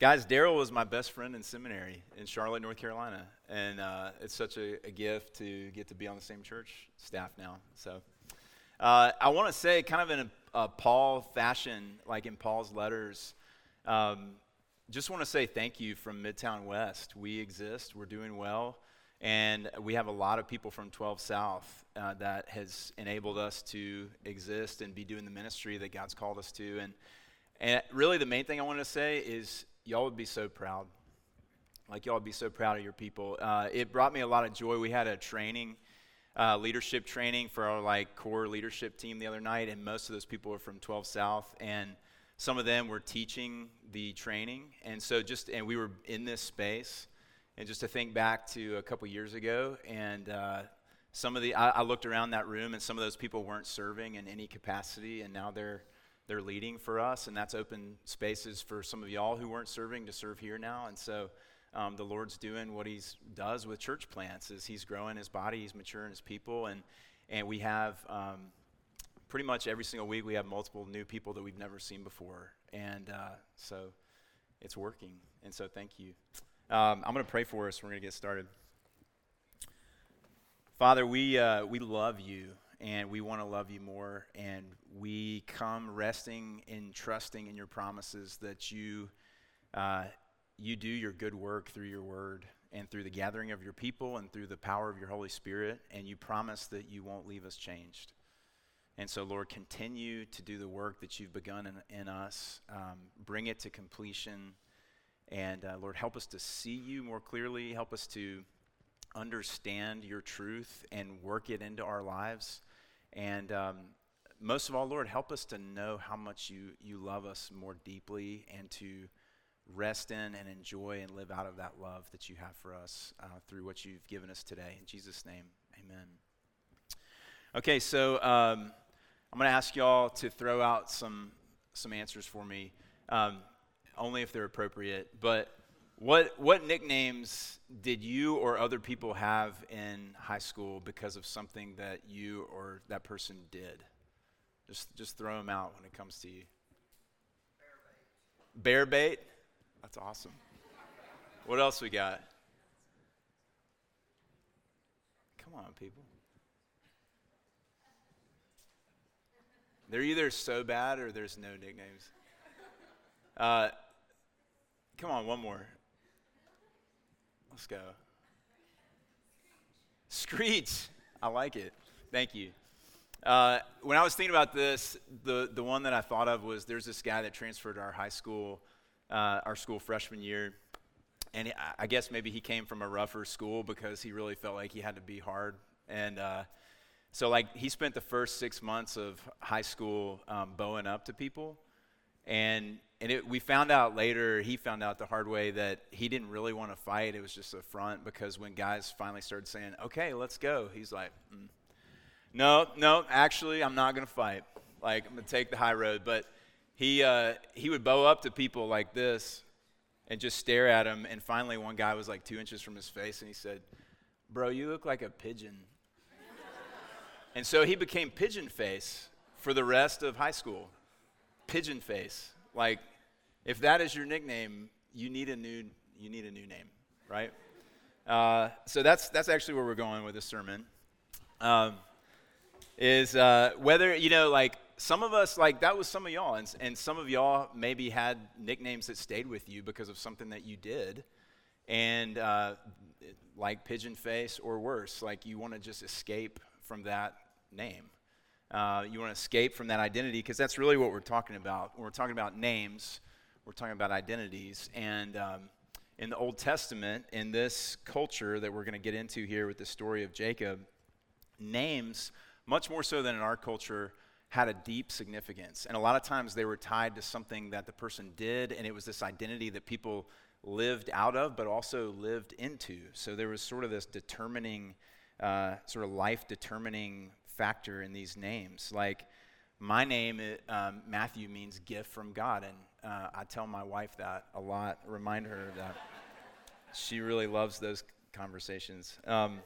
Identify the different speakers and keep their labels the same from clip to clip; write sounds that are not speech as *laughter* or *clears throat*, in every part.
Speaker 1: Guys, Daryl was my best friend in seminary in Charlotte, North Carolina, and uh, it's such a, a, gift to get to be on the same church staff now. So, uh, I want to say, kind of in a, a, Paul fashion, like in Paul's letters, um, just want to say thank you from Midtown West. We exist, we're doing well, and we have a lot of people from 12 South uh, that has enabled us to exist and be doing the ministry that God's called us to. And and really, the main thing I wanted to say is y'all would be so proud. Like, y'all would be so proud of your people. Uh, it brought me a lot of joy. We had a training, uh, leadership training for our like core leadership team the other night, and most of those people were from 12 South, and some of them were teaching the training. And so, just, and we were in this space. And just to think back to a couple years ago, and uh, some of the, I, I looked around that room, and some of those people weren't serving in any capacity, and now they're they're leading for us, and that's open spaces for some of y'all who weren't serving to serve here now. And so um, the Lord's doing what He does with church plants: is He's growing His body, He's maturing His people, and and we have um, pretty much every single week we have multiple new people that we've never seen before, and uh, so it's working. And so thank you. Um, I'm going to pray for us. We're going to get started. Father, we uh, we love you and we want to love you more. And we come resting and trusting in your promises that you, uh, you do your good work through your word and through the gathering of your people and through the power of your Holy Spirit. And you promise that you won't leave us changed. And so, Lord, continue to do the work that you've begun in, in us, um, bring it to completion. And uh, Lord, help us to see you more clearly. Help us to understand your truth and work it into our lives. And um, most of all, Lord, help us to know how much you, you love us more deeply and to rest in and enjoy and live out of that love that you have for us uh, through what you've given us today. In Jesus' name, amen. Okay, so um, I'm going to ask y'all to throw out some, some answers for me, um, only if they're appropriate. But what, what nicknames did you or other people have in high school because of something that you or that person did? Just, just throw them out when it comes to you. Bear bait. Bear bait? That's awesome. what else we got? Come on, people. They're either so bad or there's no nicknames. Uh, come on, one more. Let's go. Screech. I like it. Thank you. Uh, when I was thinking about this, the, the one that I thought of was there's this guy that transferred to our high school, uh, our school freshman year. And I guess maybe he came from a rougher school because he really felt like he had to be hard. And uh, so, like, he spent the first six months of high school um, bowing up to people. And and it, we found out later, he found out the hard way that he didn't really want to fight. It was just a front because when guys finally started saying, okay, let's go, he's like, mm, no, no, actually, I'm not going to fight. Like, I'm going to take the high road. But he, uh, he would bow up to people like this and just stare at him. And finally, one guy was like two inches from his face and he said, Bro, you look like a pigeon. and so he became pigeon face for the rest of high school. Pigeon face. Like, if that is your nickname, you need a new, you need a new name, right? Uh, so that's, that's actually where we're going with this sermon. Um, is uh, whether, you know, like some of us, like that was some of y'all, and, and some of y'all maybe had nicknames that stayed with you because of something that you did. And uh, like pigeon face or worse, like you want to just escape from that name. Uh, you want to escape from that identity because that's really what we're talking about. When we're talking about names, we're talking about identities. And um, in the Old Testament, in this culture that we're going to get into here with the story of Jacob, names, much more so than in our culture, had a deep significance. And a lot of times they were tied to something that the person did, and it was this identity that people lived out of, but also lived into. So there was sort of this determining, uh, sort of life determining factor in these names. Like my name, um, Matthew, means gift from God, and uh, I tell my wife that a lot. Remind her that she really loves those conversations. Um,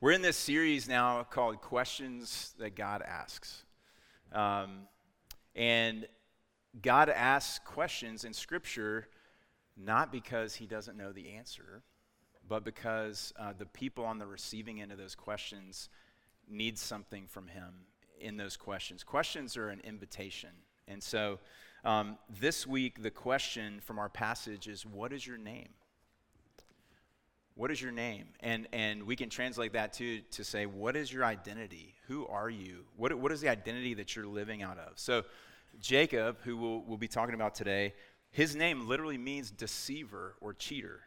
Speaker 1: we're in this series now called Questions That God Asks. Um, and God asks questions in Scripture not because he doesn't know the answer, but because uh, the people on the receiving end of those questions need something from him in those questions. Questions are an invitation. And so um, this week, the question from our passage is What is your name? What is your name? And, and we can translate that to, to say, What is your identity? Who are you? What, what is the identity that you're living out of? So, Jacob, who we'll, we'll be talking about today, his name literally means deceiver or cheater.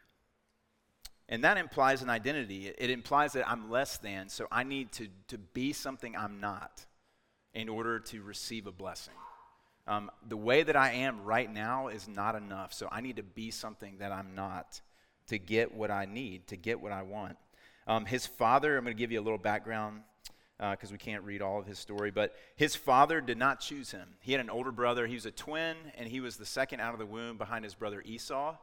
Speaker 1: And that implies an identity. It implies that I'm less than, so I need to, to be something I'm not in order to receive a blessing. Um, the way that I am right now is not enough, so I need to be something that I'm not to get what I need, to get what I want. Um, his father, I'm going to give you a little background because uh, we can't read all of his story, but his father did not choose him. He had an older brother. He was a twin, and he was the second out of the womb behind his brother Esau.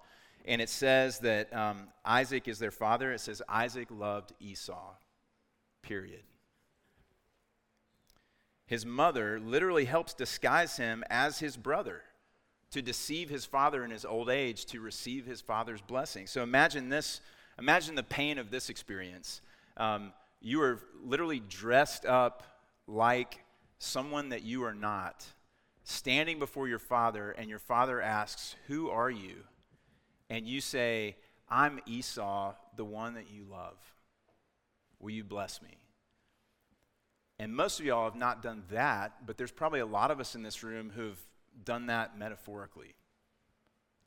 Speaker 1: And it says that um, Isaac is their father. It says Isaac loved Esau, period. His mother literally helps disguise him as his brother to deceive his father in his old age to receive his father's blessing. So imagine this, imagine the pain of this experience. Um, you are literally dressed up like someone that you are not, standing before your father, and your father asks, Who are you? And you say, I'm Esau, the one that you love. Will you bless me? And most of y'all have not done that, but there's probably a lot of us in this room who've done that metaphorically.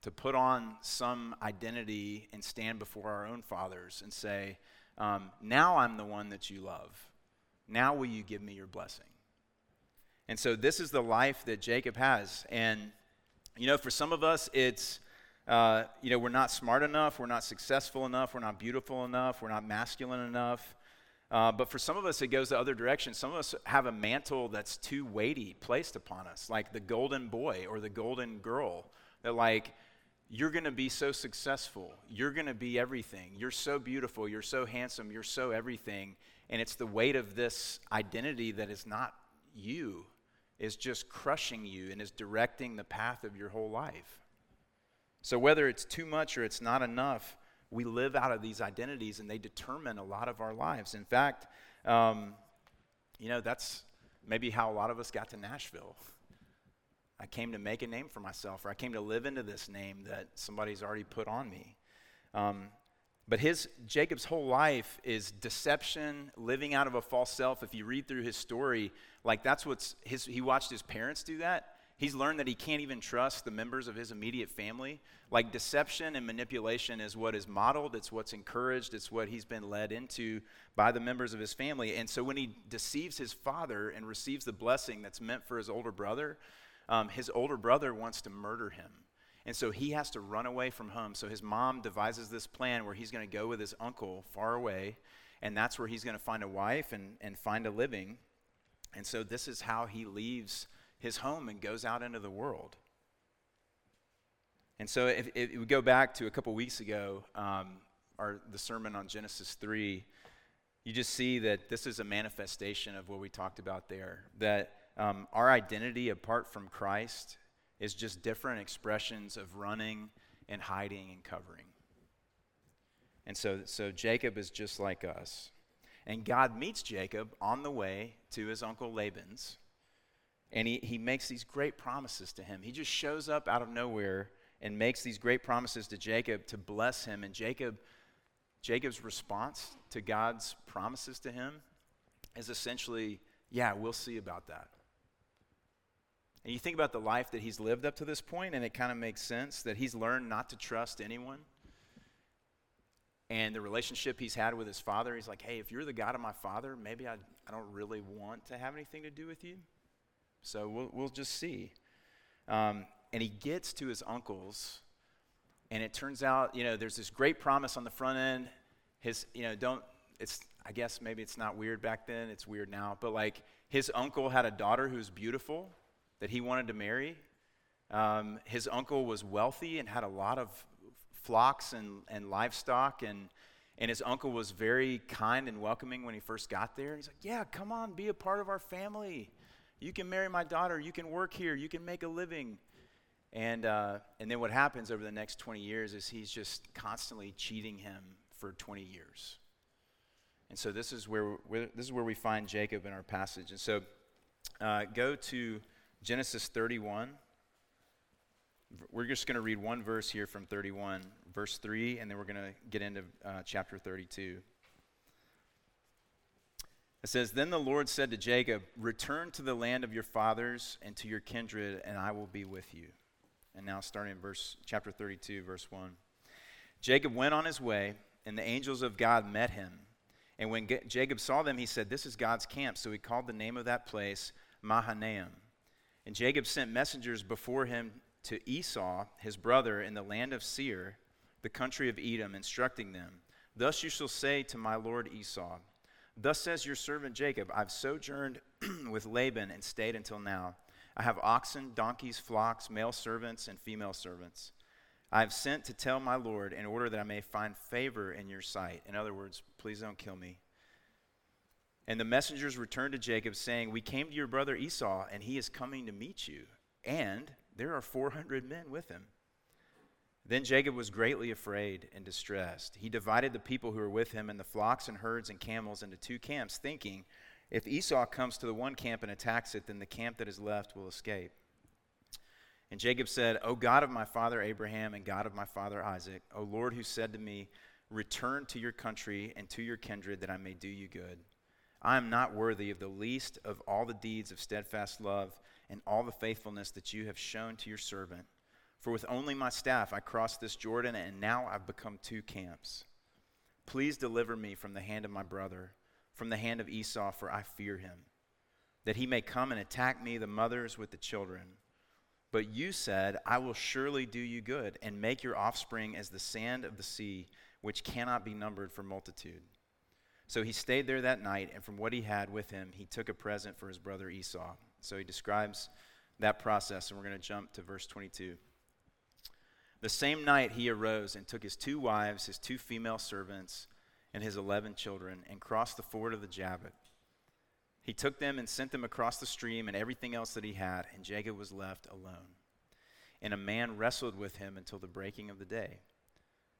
Speaker 1: To put on some identity and stand before our own fathers and say, um, now I'm the one that you love. Now will you give me your blessing? And so this is the life that Jacob has. And, you know, for some of us, it's, uh, you know, we're not smart enough, we're not successful enough, we're not beautiful enough, we're not masculine enough. Uh, but for some of us, it goes the other direction. Some of us have a mantle that's too weighty placed upon us, like the golden boy or the golden girl. That, like, you're going to be so successful. You're going to be everything. You're so beautiful. You're so handsome. You're so everything. And it's the weight of this identity that is not you, is just crushing you and is directing the path of your whole life. So, whether it's too much or it's not enough, we live out of these identities and they determine a lot of our lives. In fact, um, you know, that's maybe how a lot of us got to Nashville. I came to make a name for myself, or I came to live into this name that somebody's already put on me. Um, but his Jacob's whole life is deception, living out of a false self. If you read through his story, like that's what's his. He watched his parents do that. He's learned that he can't even trust the members of his immediate family. Like deception and manipulation is what is modeled, it's what's encouraged, it's what he's been led into by the members of his family. And so when he deceives his father and receives the blessing that's meant for his older brother, um, his older brother wants to murder him. And so he has to run away from home. So his mom devises this plan where he's going to go with his uncle far away, and that's where he's going to find a wife and, and find a living. And so this is how he leaves his home and goes out into the world. And so if, if we go back to a couple weeks ago, um, our, the sermon on Genesis 3, you just see that this is a manifestation of what we talked about there. That um, our identity apart from Christ is just different expressions of running and hiding and covering. And so, so Jacob is just like us. And God meets Jacob on the way to his uncle Laban's. And he, he makes these great promises to him. He just shows up out of nowhere and makes these great promises to Jacob to bless him. And Jacob, Jacob's response to God's promises to him is essentially, yeah, we'll see about that. And you think about the life that he's lived up to this point, and it kind of makes sense that he's learned not to trust anyone. And the relationship he's had with his father, he's like, hey, if you're the God of my father, maybe I, I don't really want to have anything to do with you. So we'll, we'll just see. Um, and he gets to his uncle's, and it turns out, you know, there's this great promise on the front end. His, you know, don't, it's, I guess maybe it's not weird back then, it's weird now, but like his uncle had a daughter who's beautiful that he wanted to marry. Um, his uncle was wealthy and had a lot of flocks and, and livestock, and, and his uncle was very kind and welcoming when he first got there. He's like, Yeah, come on, be a part of our family. You can marry my daughter, you can work here, you can make a living. And, uh, and then what happens over the next 20 years is he's just constantly cheating him for 20 years. And so this is where, this is where we find Jacob in our passage. And so uh, go to Genesis 31. We're just going to read one verse here from 31, verse 3, and then we're going to get into uh, chapter 32. It says, Then the Lord said to Jacob, Return to the land of your fathers and to your kindred, and I will be with you. And now starting in verse chapter 32, verse 1. Jacob went on his way, and the angels of God met him. And when G- Jacob saw them, he said, This is God's camp. So he called the name of that place Mahanaim. And Jacob sent messengers before him to Esau, his brother, in the land of Seir, the country of Edom, instructing them, Thus you shall say to my lord Esau, Thus says your servant Jacob, I've sojourned *clears throat* with Laban and stayed until now. I have oxen, donkeys, flocks, male servants, and female servants. I have sent to tell my Lord in order that I may find favor in your sight. In other words, please don't kill me. And the messengers returned to Jacob, saying, We came to your brother Esau, and he is coming to meet you. And there are 400 men with him. Then Jacob was greatly afraid and distressed. He divided the people who were with him and the flocks and herds and camels into two camps, thinking, If Esau comes to the one camp and attacks it, then the camp that is left will escape. And Jacob said, O God of my father Abraham and God of my father Isaac, O Lord who said to me, Return to your country and to your kindred that I may do you good. I am not worthy of the least of all the deeds of steadfast love and all the faithfulness that you have shown to your servant. For with only my staff I crossed this Jordan, and now I've become two camps. Please deliver me from the hand of my brother, from the hand of Esau, for I fear him, that he may come and attack me, the mothers with the children. But you said, I will surely do you good, and make your offspring as the sand of the sea, which cannot be numbered for multitude. So he stayed there that night, and from what he had with him, he took a present for his brother Esau. So he describes that process, and we're going to jump to verse 22. The same night he arose and took his two wives, his two female servants, and his eleven children, and crossed the ford of the Jabbok. He took them and sent them across the stream and everything else that he had, and Jacob was left alone. And a man wrestled with him until the breaking of the day.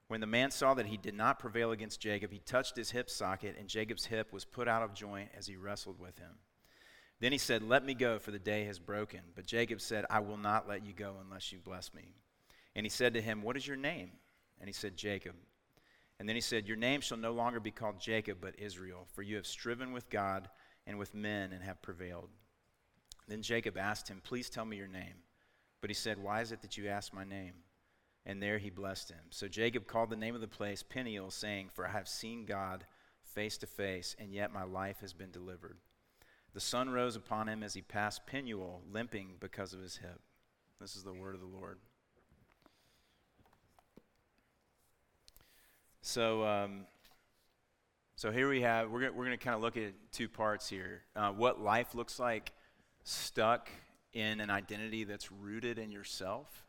Speaker 1: When the man saw that he did not prevail against Jacob, he touched his hip socket, and Jacob's hip was put out of joint as he wrestled with him. Then he said, Let me go, for the day has broken. But Jacob said, I will not let you go unless you bless me. And he said to him, What is your name? And he said, Jacob. And then he said, Your name shall no longer be called Jacob, but Israel, for you have striven with God and with men and have prevailed. Then Jacob asked him, Please tell me your name. But he said, Why is it that you ask my name? And there he blessed him. So Jacob called the name of the place Peniel, saying, For I have seen God face to face, and yet my life has been delivered. The sun rose upon him as he passed Peniel, limping because of his hip. This is the word of the Lord. So, um, so here we have, we're, we're going to kind of look at two parts here. Uh, what life looks like stuck in an identity that's rooted in yourself,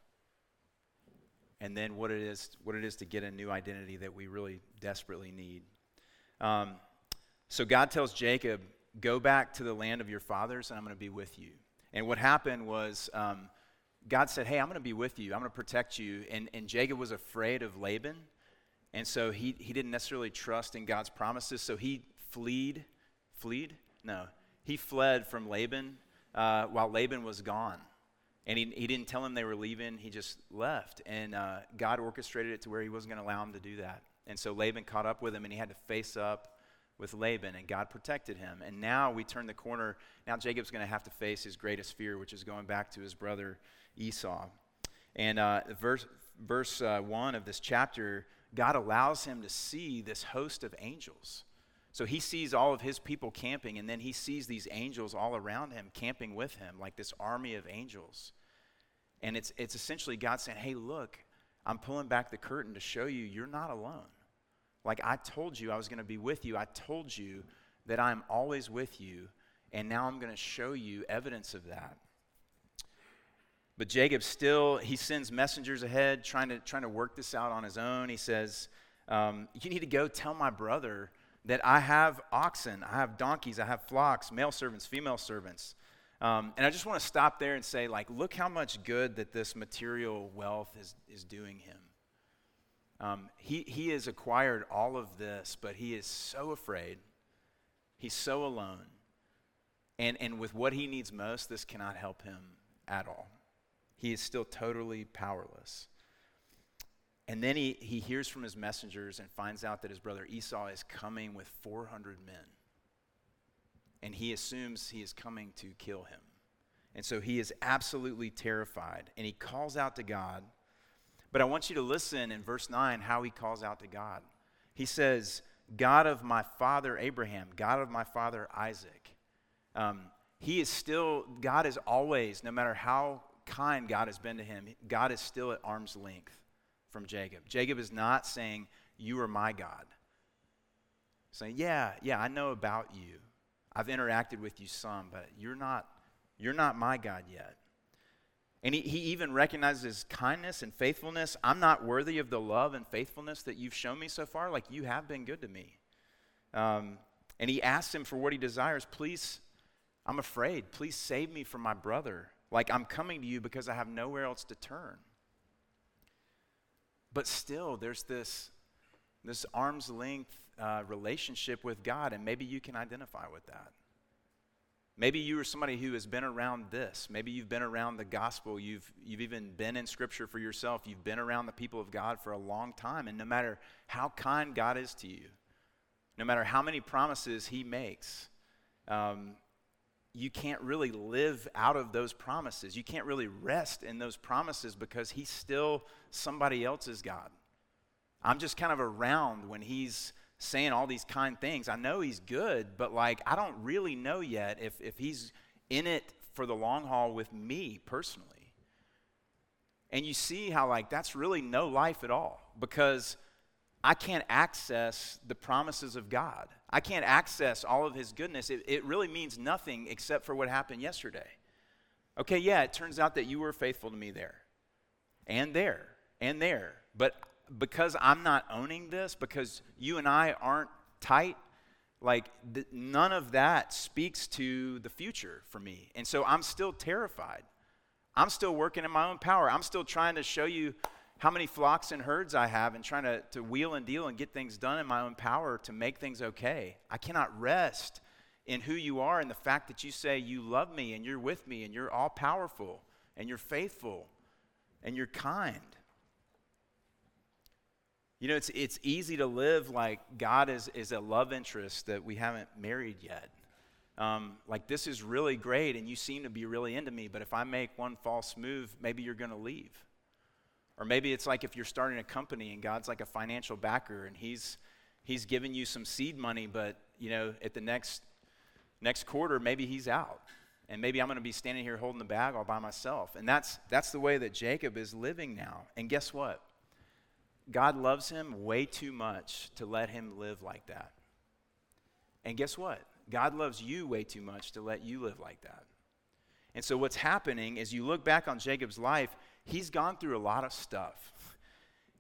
Speaker 1: and then what it is, what it is to get a new identity that we really desperately need. Um, so God tells Jacob, Go back to the land of your fathers, and I'm going to be with you. And what happened was um, God said, Hey, I'm going to be with you, I'm going to protect you. And, and Jacob was afraid of Laban. And so he, he didn't necessarily trust in God's promises. So he fled, fled? No. He fled from Laban uh, while Laban was gone. And he, he didn't tell him they were leaving, he just left. And uh, God orchestrated it to where he wasn't going to allow him to do that. And so Laban caught up with him, and he had to face up with Laban, and God protected him. And now we turn the corner. Now Jacob's going to have to face his greatest fear, which is going back to his brother Esau. And uh, verse, verse uh, 1 of this chapter, God allows him to see this host of angels. So he sees all of his people camping, and then he sees these angels all around him camping with him, like this army of angels. And it's, it's essentially God saying, Hey, look, I'm pulling back the curtain to show you you're not alone. Like I told you I was going to be with you. I told you that I'm always with you. And now I'm going to show you evidence of that. But Jacob still, he sends messengers ahead trying to, trying to work this out on his own. He says, um, You need to go tell my brother that I have oxen, I have donkeys, I have flocks, male servants, female servants. Um, and I just want to stop there and say, like, look how much good that this material wealth is, is doing him. Um, he, he has acquired all of this, but he is so afraid. He's so alone. And, and with what he needs most, this cannot help him at all. He is still totally powerless. And then he, he hears from his messengers and finds out that his brother Esau is coming with 400 men. And he assumes he is coming to kill him. And so he is absolutely terrified. And he calls out to God. But I want you to listen in verse 9 how he calls out to God. He says, God of my father Abraham, God of my father Isaac. Um, he is still, God is always, no matter how kind God has been to him, God is still at arm's length from Jacob. Jacob is not saying, You are my God. He's saying, Yeah, yeah, I know about you. I've interacted with you some, but you're not, you're not my God yet. And he, he even recognizes kindness and faithfulness. I'm not worthy of the love and faithfulness that you've shown me so far. Like you have been good to me. Um, and he asks him for what he desires. Please, I'm afraid. Please save me from my brother. Like I'm coming to you because I have nowhere else to turn. But still, there's this, this arm's length uh, relationship with God, and maybe you can identify with that. Maybe you are somebody who has been around this. Maybe you've been around the gospel. You've, you've even been in scripture for yourself. You've been around the people of God for a long time. And no matter how kind God is to you, no matter how many promises He makes, um, you can't really live out of those promises. You can't really rest in those promises because He's still somebody else's God. I'm just kind of around when He's saying all these kind things. I know he's good, but like I don't really know yet if, if he's in it for the long haul with me personally. And you see how like that's really no life at all because I can't access the promises of God. I can't access all of his goodness. It, it really means nothing except for what happened yesterday. Okay, yeah, it turns out that you were faithful to me there and there and there. But because I'm not owning this, because you and I aren't tight, like th- none of that speaks to the future for me. And so I'm still terrified. I'm still working in my own power. I'm still trying to show you how many flocks and herds I have and trying to, to wheel and deal and get things done in my own power to make things okay. I cannot rest in who you are and the fact that you say you love me and you're with me and you're all powerful and you're faithful and you're kind. You know, it's, it's easy to live like God is, is a love interest that we haven't married yet. Um, like, this is really great, and you seem to be really into me, but if I make one false move, maybe you're going to leave. Or maybe it's like if you're starting a company and God's like a financial backer and he's, he's giving you some seed money, but, you know, at the next, next quarter, maybe he's out. And maybe I'm going to be standing here holding the bag all by myself. And that's, that's the way that Jacob is living now. And guess what? God loves him way too much to let him live like that. And guess what? God loves you way too much to let you live like that. And so, what's happening is you look back on Jacob's life, he's gone through a lot of stuff.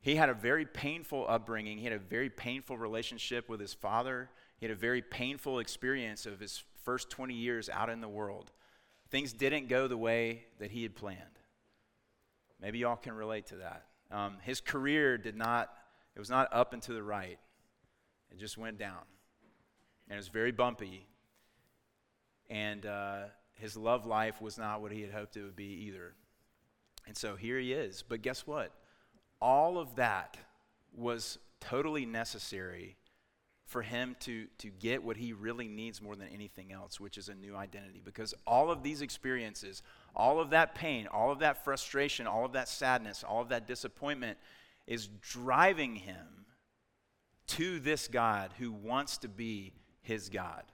Speaker 1: He had a very painful upbringing, he had a very painful relationship with his father, he had a very painful experience of his first 20 years out in the world. Things didn't go the way that he had planned. Maybe y'all can relate to that. Um, his career did not, it was not up and to the right. It just went down. And it was very bumpy. And uh, his love life was not what he had hoped it would be either. And so here he is. But guess what? All of that was totally necessary for him to, to get what he really needs more than anything else, which is a new identity. Because all of these experiences, all of that pain, all of that frustration, all of that sadness, all of that disappointment is driving him to this God who wants to be his God,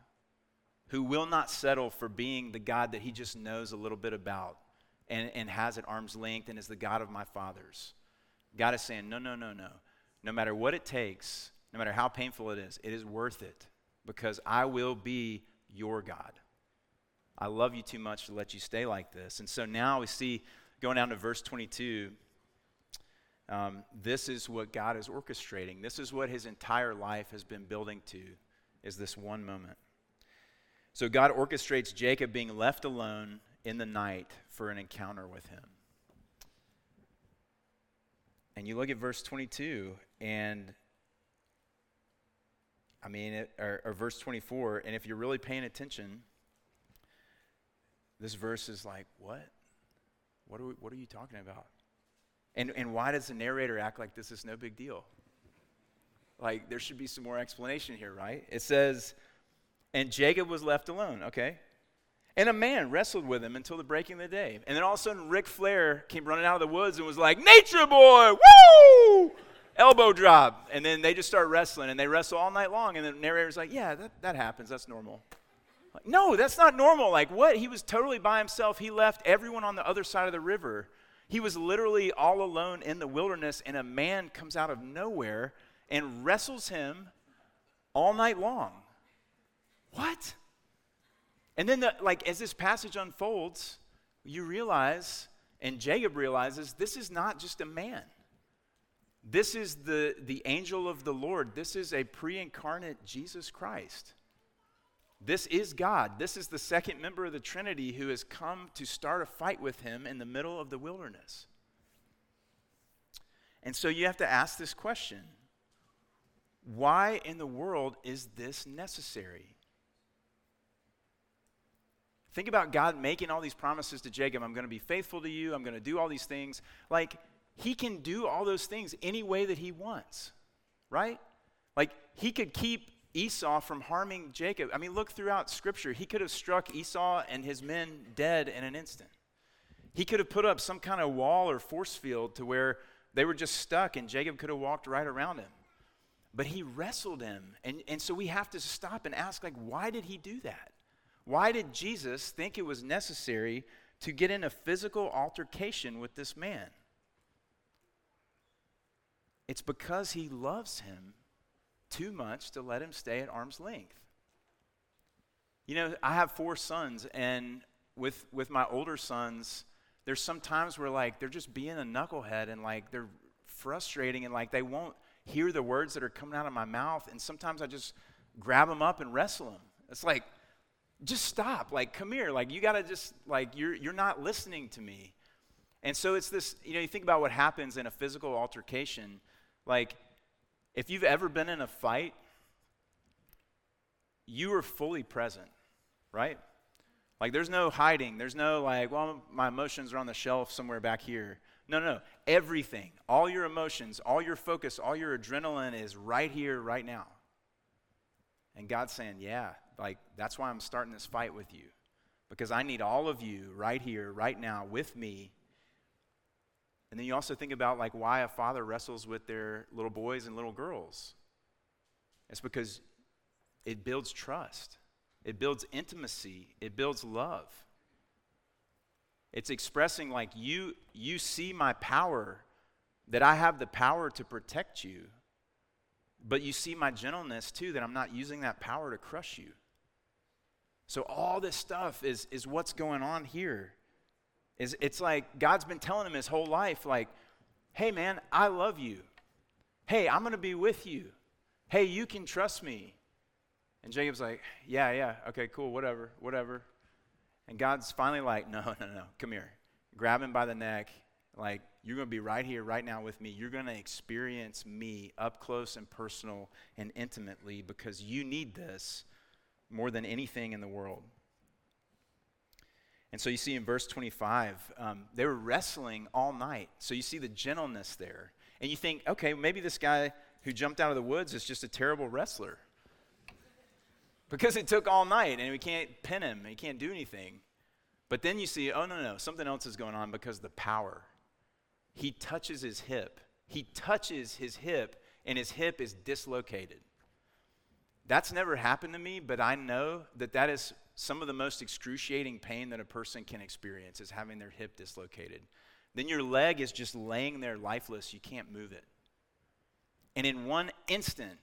Speaker 1: who will not settle for being the God that he just knows a little bit about and, and has at arm's length and is the God of my fathers. God is saying, no, no, no, no. No matter what it takes, no matter how painful it is, it is worth it because I will be your God. I love you too much to let you stay like this. And so now we see, going down to verse 22, um, this is what God is orchestrating. This is what his entire life has been building to, is this one moment. So God orchestrates Jacob being left alone in the night for an encounter with him. And you look at verse 22, and I mean, it, or, or verse 24, and if you're really paying attention, this verse is like, what? What are, we, what are you talking about? And, and why does the narrator act like this is no big deal? Like, there should be some more explanation here, right? It says, and Jacob was left alone, okay? And a man wrestled with him until the breaking of the day. And then all of a sudden, Ric Flair came running out of the woods and was like, Nature boy, woo! Elbow drop. And then they just start wrestling, and they wrestle all night long. And the narrator's like, yeah, that, that happens. That's normal. Like, no, that's not normal. Like, what? He was totally by himself. He left everyone on the other side of the river. He was literally all alone in the wilderness, and a man comes out of nowhere and wrestles him all night long. What? And then, the, like, as this passage unfolds, you realize, and Jacob realizes, this is not just a man. This is the, the angel of the Lord. This is a pre incarnate Jesus Christ. This is God. This is the second member of the Trinity who has come to start a fight with him in the middle of the wilderness. And so you have to ask this question why in the world is this necessary? Think about God making all these promises to Jacob. I'm going to be faithful to you. I'm going to do all these things. Like, he can do all those things any way that he wants, right? Like, he could keep Esau from harming Jacob. I mean, look throughout Scripture. He could have struck Esau and his men dead in an instant. He could have put up some kind of wall or force field to where they were just stuck and Jacob could have walked right around him. But he wrestled him. And, and so we have to stop and ask, like, why did he do that? Why did Jesus think it was necessary to get in a physical altercation with this man? It's because he loves him too much to let him stay at arm's length. You know, I have four sons, and with, with my older sons, there's some times where, like, they're just being a knucklehead and, like, they're frustrating and, like, they won't hear the words that are coming out of my mouth. And sometimes I just grab them up and wrestle them. It's like, just stop. Like, come here. Like, you got to just, like, you're, you're not listening to me. And so it's this, you know, you think about what happens in a physical altercation. Like, if you've ever been in a fight, you are fully present, right? Like, there's no hiding. There's no, like, well, my emotions are on the shelf somewhere back here. No, no, no. Everything, all your emotions, all your focus, all your adrenaline is right here, right now. And God's saying, yeah, like, that's why I'm starting this fight with you. Because I need all of you right here, right now, with me. And then you also think about, like, why a father wrestles with their little boys and little girls. It's because it builds trust, it builds intimacy, it builds love. It's expressing, like, you, you see my power, that I have the power to protect you. But you see my gentleness too, that I'm not using that power to crush you. So all this stuff is, is what's going on here. Is it's like God's been telling him his whole life, like, hey man, I love you. Hey, I'm gonna be with you. Hey, you can trust me. And Jacob's like, yeah, yeah, okay, cool, whatever, whatever. And God's finally like, no, no, no, come here. Grab him by the neck. Like, you're going to be right here, right now with me. You're going to experience me up close and personal and intimately because you need this more than anything in the world. And so you see in verse 25, um, they were wrestling all night. So you see the gentleness there. And you think, okay, maybe this guy who jumped out of the woods is just a terrible wrestler. Because it took all night and we can't pin him, and he can't do anything. But then you see, oh, no, no, something else is going on because the power. He touches his hip. He touches his hip, and his hip is dislocated. That's never happened to me, but I know that that is some of the most excruciating pain that a person can experience is having their hip dislocated. Then your leg is just laying there lifeless. You can't move it. And in one instant,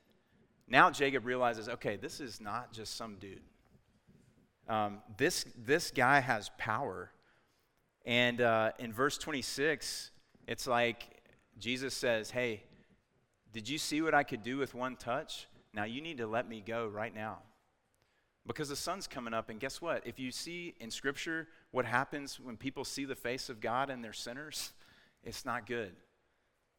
Speaker 1: now Jacob realizes okay, this is not just some dude. Um, this, this guy has power. And uh, in verse 26, it's like Jesus says, Hey, did you see what I could do with one touch? Now you need to let me go right now. Because the sun's coming up, and guess what? If you see in Scripture what happens when people see the face of God and they're sinners, *laughs* it's not good.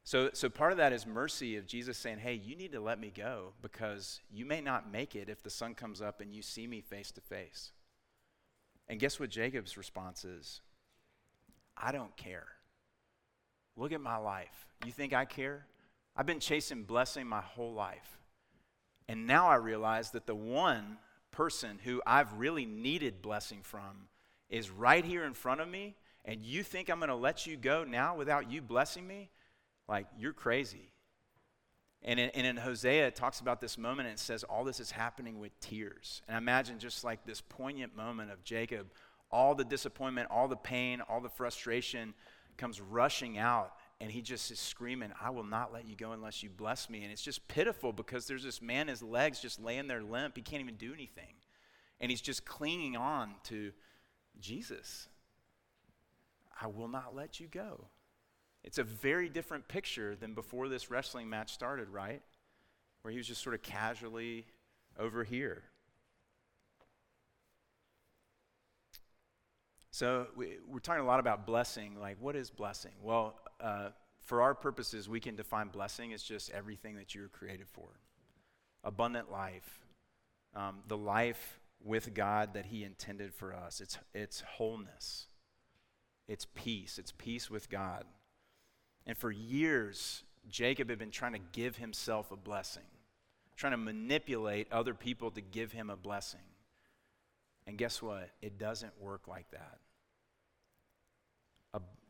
Speaker 1: So, so part of that is mercy of Jesus saying, Hey, you need to let me go because you may not make it if the sun comes up and you see me face to face. And guess what Jacob's response is? I don't care. Look at my life. You think I care? I've been chasing blessing my whole life. And now I realize that the one person who I've really needed blessing from is right here in front of me. And you think I'm going to let you go now without you blessing me? Like, you're crazy. And in, and in, Hosea, it talks about this moment and it says all this is happening with tears. And imagine just like this poignant moment of Jacob, all the disappointment, all the pain, all the frustration comes rushing out. And he just is screaming, I will not let you go unless you bless me. And it's just pitiful because there's this man, his legs just laying there limp. He can't even do anything. And he's just clinging on to Jesus. I will not let you go. It's a very different picture than before this wrestling match started, right? Where he was just sort of casually over here. So we, are talking a lot about blessing. Like, what is blessing? Well, uh, for our purposes, we can define blessing as just everything that you were created for abundant life, um, the life with God that He intended for us. It's, it's wholeness, it's peace, it's peace with God. And for years, Jacob had been trying to give himself a blessing, trying to manipulate other people to give him a blessing. And guess what? It doesn't work like that.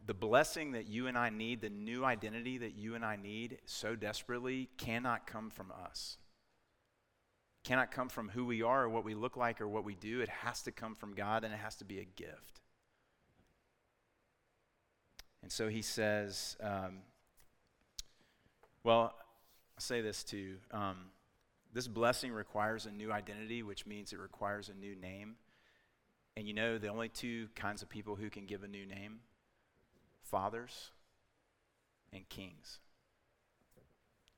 Speaker 1: The blessing that you and I need, the new identity that you and I need so desperately, cannot come from us. Cannot come from who we are or what we look like or what we do. It has to come from God and it has to be a gift. And so he says, um, well, I'll say this too. Um, this blessing requires a new identity, which means it requires a new name. And you know, the only two kinds of people who can give a new name fathers and kings.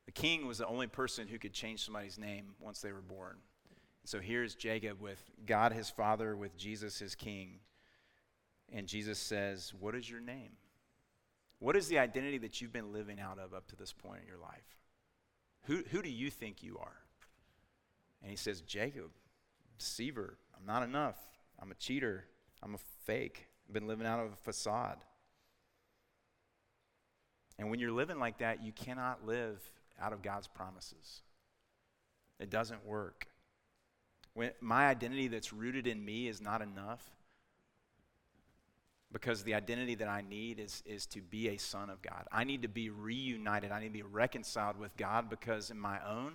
Speaker 1: The king was the only person who could change somebody's name once they were born. And so here's Jacob with God his father, with Jesus his king. And Jesus says, What is your name? What is the identity that you've been living out of up to this point in your life? Who, who do you think you are? And he says, Jacob, deceiver, I'm not enough. I'm a cheater. I'm a fake. I've been living out of a facade. And when you're living like that, you cannot live out of God's promises. It doesn't work. When my identity that's rooted in me is not enough, because the identity that I need is, is to be a son of God. I need to be reunited. I need to be reconciled with God because in my own,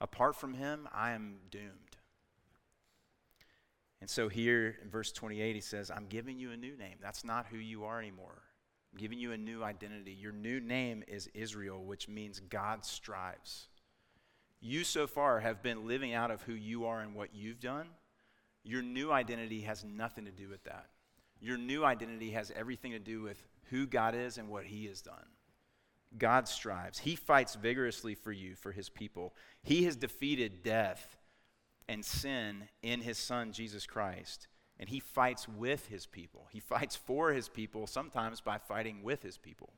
Speaker 1: apart from Him, I am doomed. And so here in verse 28, he says, I'm giving you a new name. That's not who you are anymore. I'm giving you a new identity. Your new name is Israel, which means God strives. You so far have been living out of who you are and what you've done. Your new identity has nothing to do with that. Your new identity has everything to do with who God is and what He has done. God strives. He fights vigorously for you, for His people. He has defeated death and sin in His Son, Jesus Christ. And He fights with His people. He fights for His people, sometimes by fighting with His people.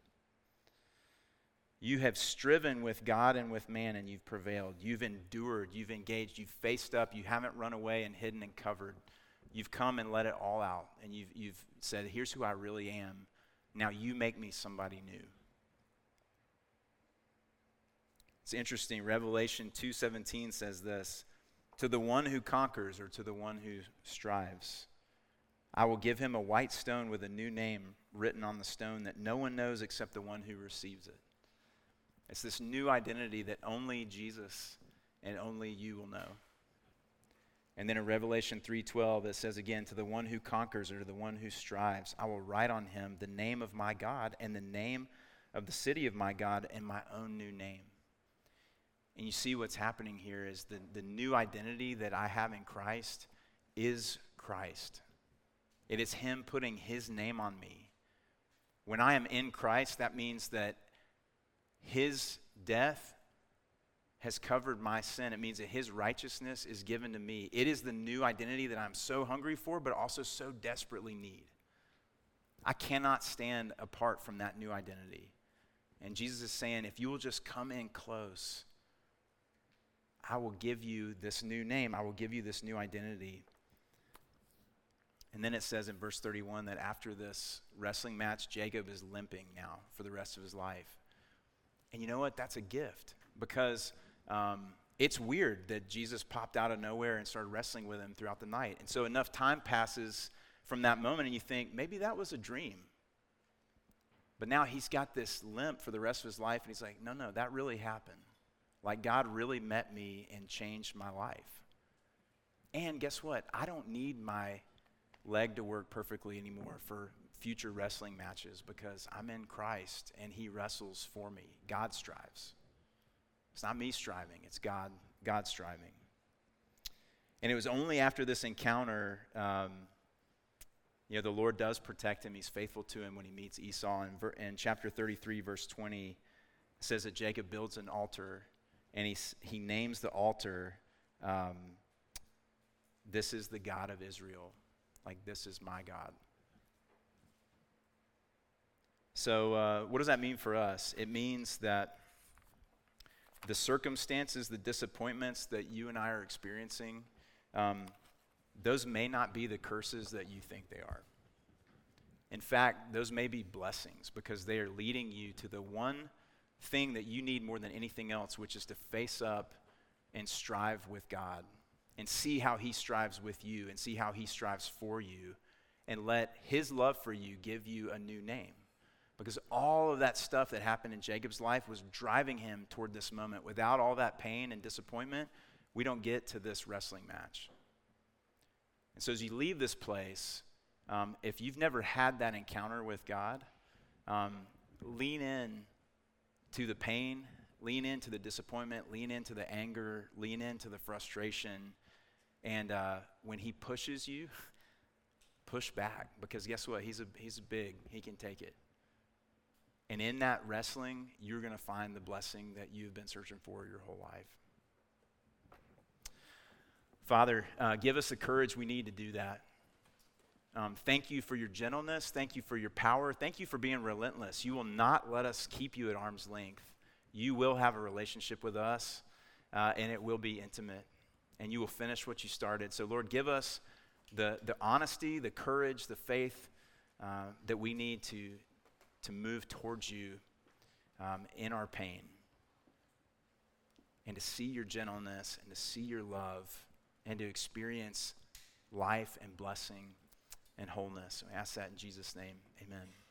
Speaker 1: You have striven with God and with man, and you've prevailed. You've endured. You've engaged. You've faced up. You haven't run away and hidden and covered. You've come and let it all out, and you've, you've said, Here's who I really am. Now you make me somebody new. It's interesting. Revelation 2:17 says this, to the one who conquers or to the one who strives, I will give him a white stone with a new name written on the stone that no one knows except the one who receives it. It's this new identity that only Jesus and only you will know. And then in Revelation 3:12 it says again to the one who conquers or to the one who strives I will write on him the name of my God and the name of the city of my God and my own new name. And you see what's happening here is the, the new identity that I have in Christ is Christ. It is Him putting His name on me. When I am in Christ, that means that His death has covered my sin. It means that his righteousness is given to me. It is the new identity that I'm so hungry for, but also so desperately need. I cannot stand apart from that new identity. And Jesus is saying, if you will just come in close, I will give you this new name. I will give you this new identity. And then it says in verse 31 that after this wrestling match, Jacob is limping now for the rest of his life. And you know what? That's a gift because um, it's weird that Jesus popped out of nowhere and started wrestling with him throughout the night. And so enough time passes from that moment, and you think, maybe that was a dream. But now he's got this limp for the rest of his life, and he's like, no, no, that really happened. Like God really met me and changed my life. And guess what? I don't need my leg to work perfectly anymore for future wrestling matches because I'm in Christ and he wrestles for me. God strives. It's not me striving, it's God, God striving. And it was only after this encounter, um, you know, the Lord does protect him. He's faithful to him when he meets Esau. In, ver- in chapter 33, verse 20, says that Jacob builds an altar and he, he names the altar, um, This is the God of Israel. Like, this is my God. So, uh, what does that mean for us? It means that the circumstances, the disappointments that you and I are experiencing, um, those may not be the curses that you think they are. In fact, those may be blessings because they are leading you to the one thing that you need more than anything else, which is to face up and strive with God and see how He strives with you and see how He strives for you and let His love for you give you a new name. Because all of that stuff that happened in Jacob's life was driving him toward this moment. Without all that pain and disappointment, we don't get to this wrestling match. And so as you leave this place, um, if you've never had that encounter with God, um, lean in to the pain, lean into the disappointment, lean into the anger, lean into the frustration. And uh, when He pushes you, push back because guess what? He's, a, he's big, He can take it. And in that wrestling, you're going to find the blessing that you've been searching for your whole life. Father, uh, give us the courage we need to do that. Um, thank you for your gentleness. Thank you for your power. Thank you for being relentless. You will not let us keep you at arm's length. You will have a relationship with us, uh, and it will be intimate, and you will finish what you started. So, Lord, give us the, the honesty, the courage, the faith uh, that we need to, to move towards you um, in our pain and to see your gentleness and to see your love and to experience life and blessing and wholeness. We ask that in Jesus' name. Amen.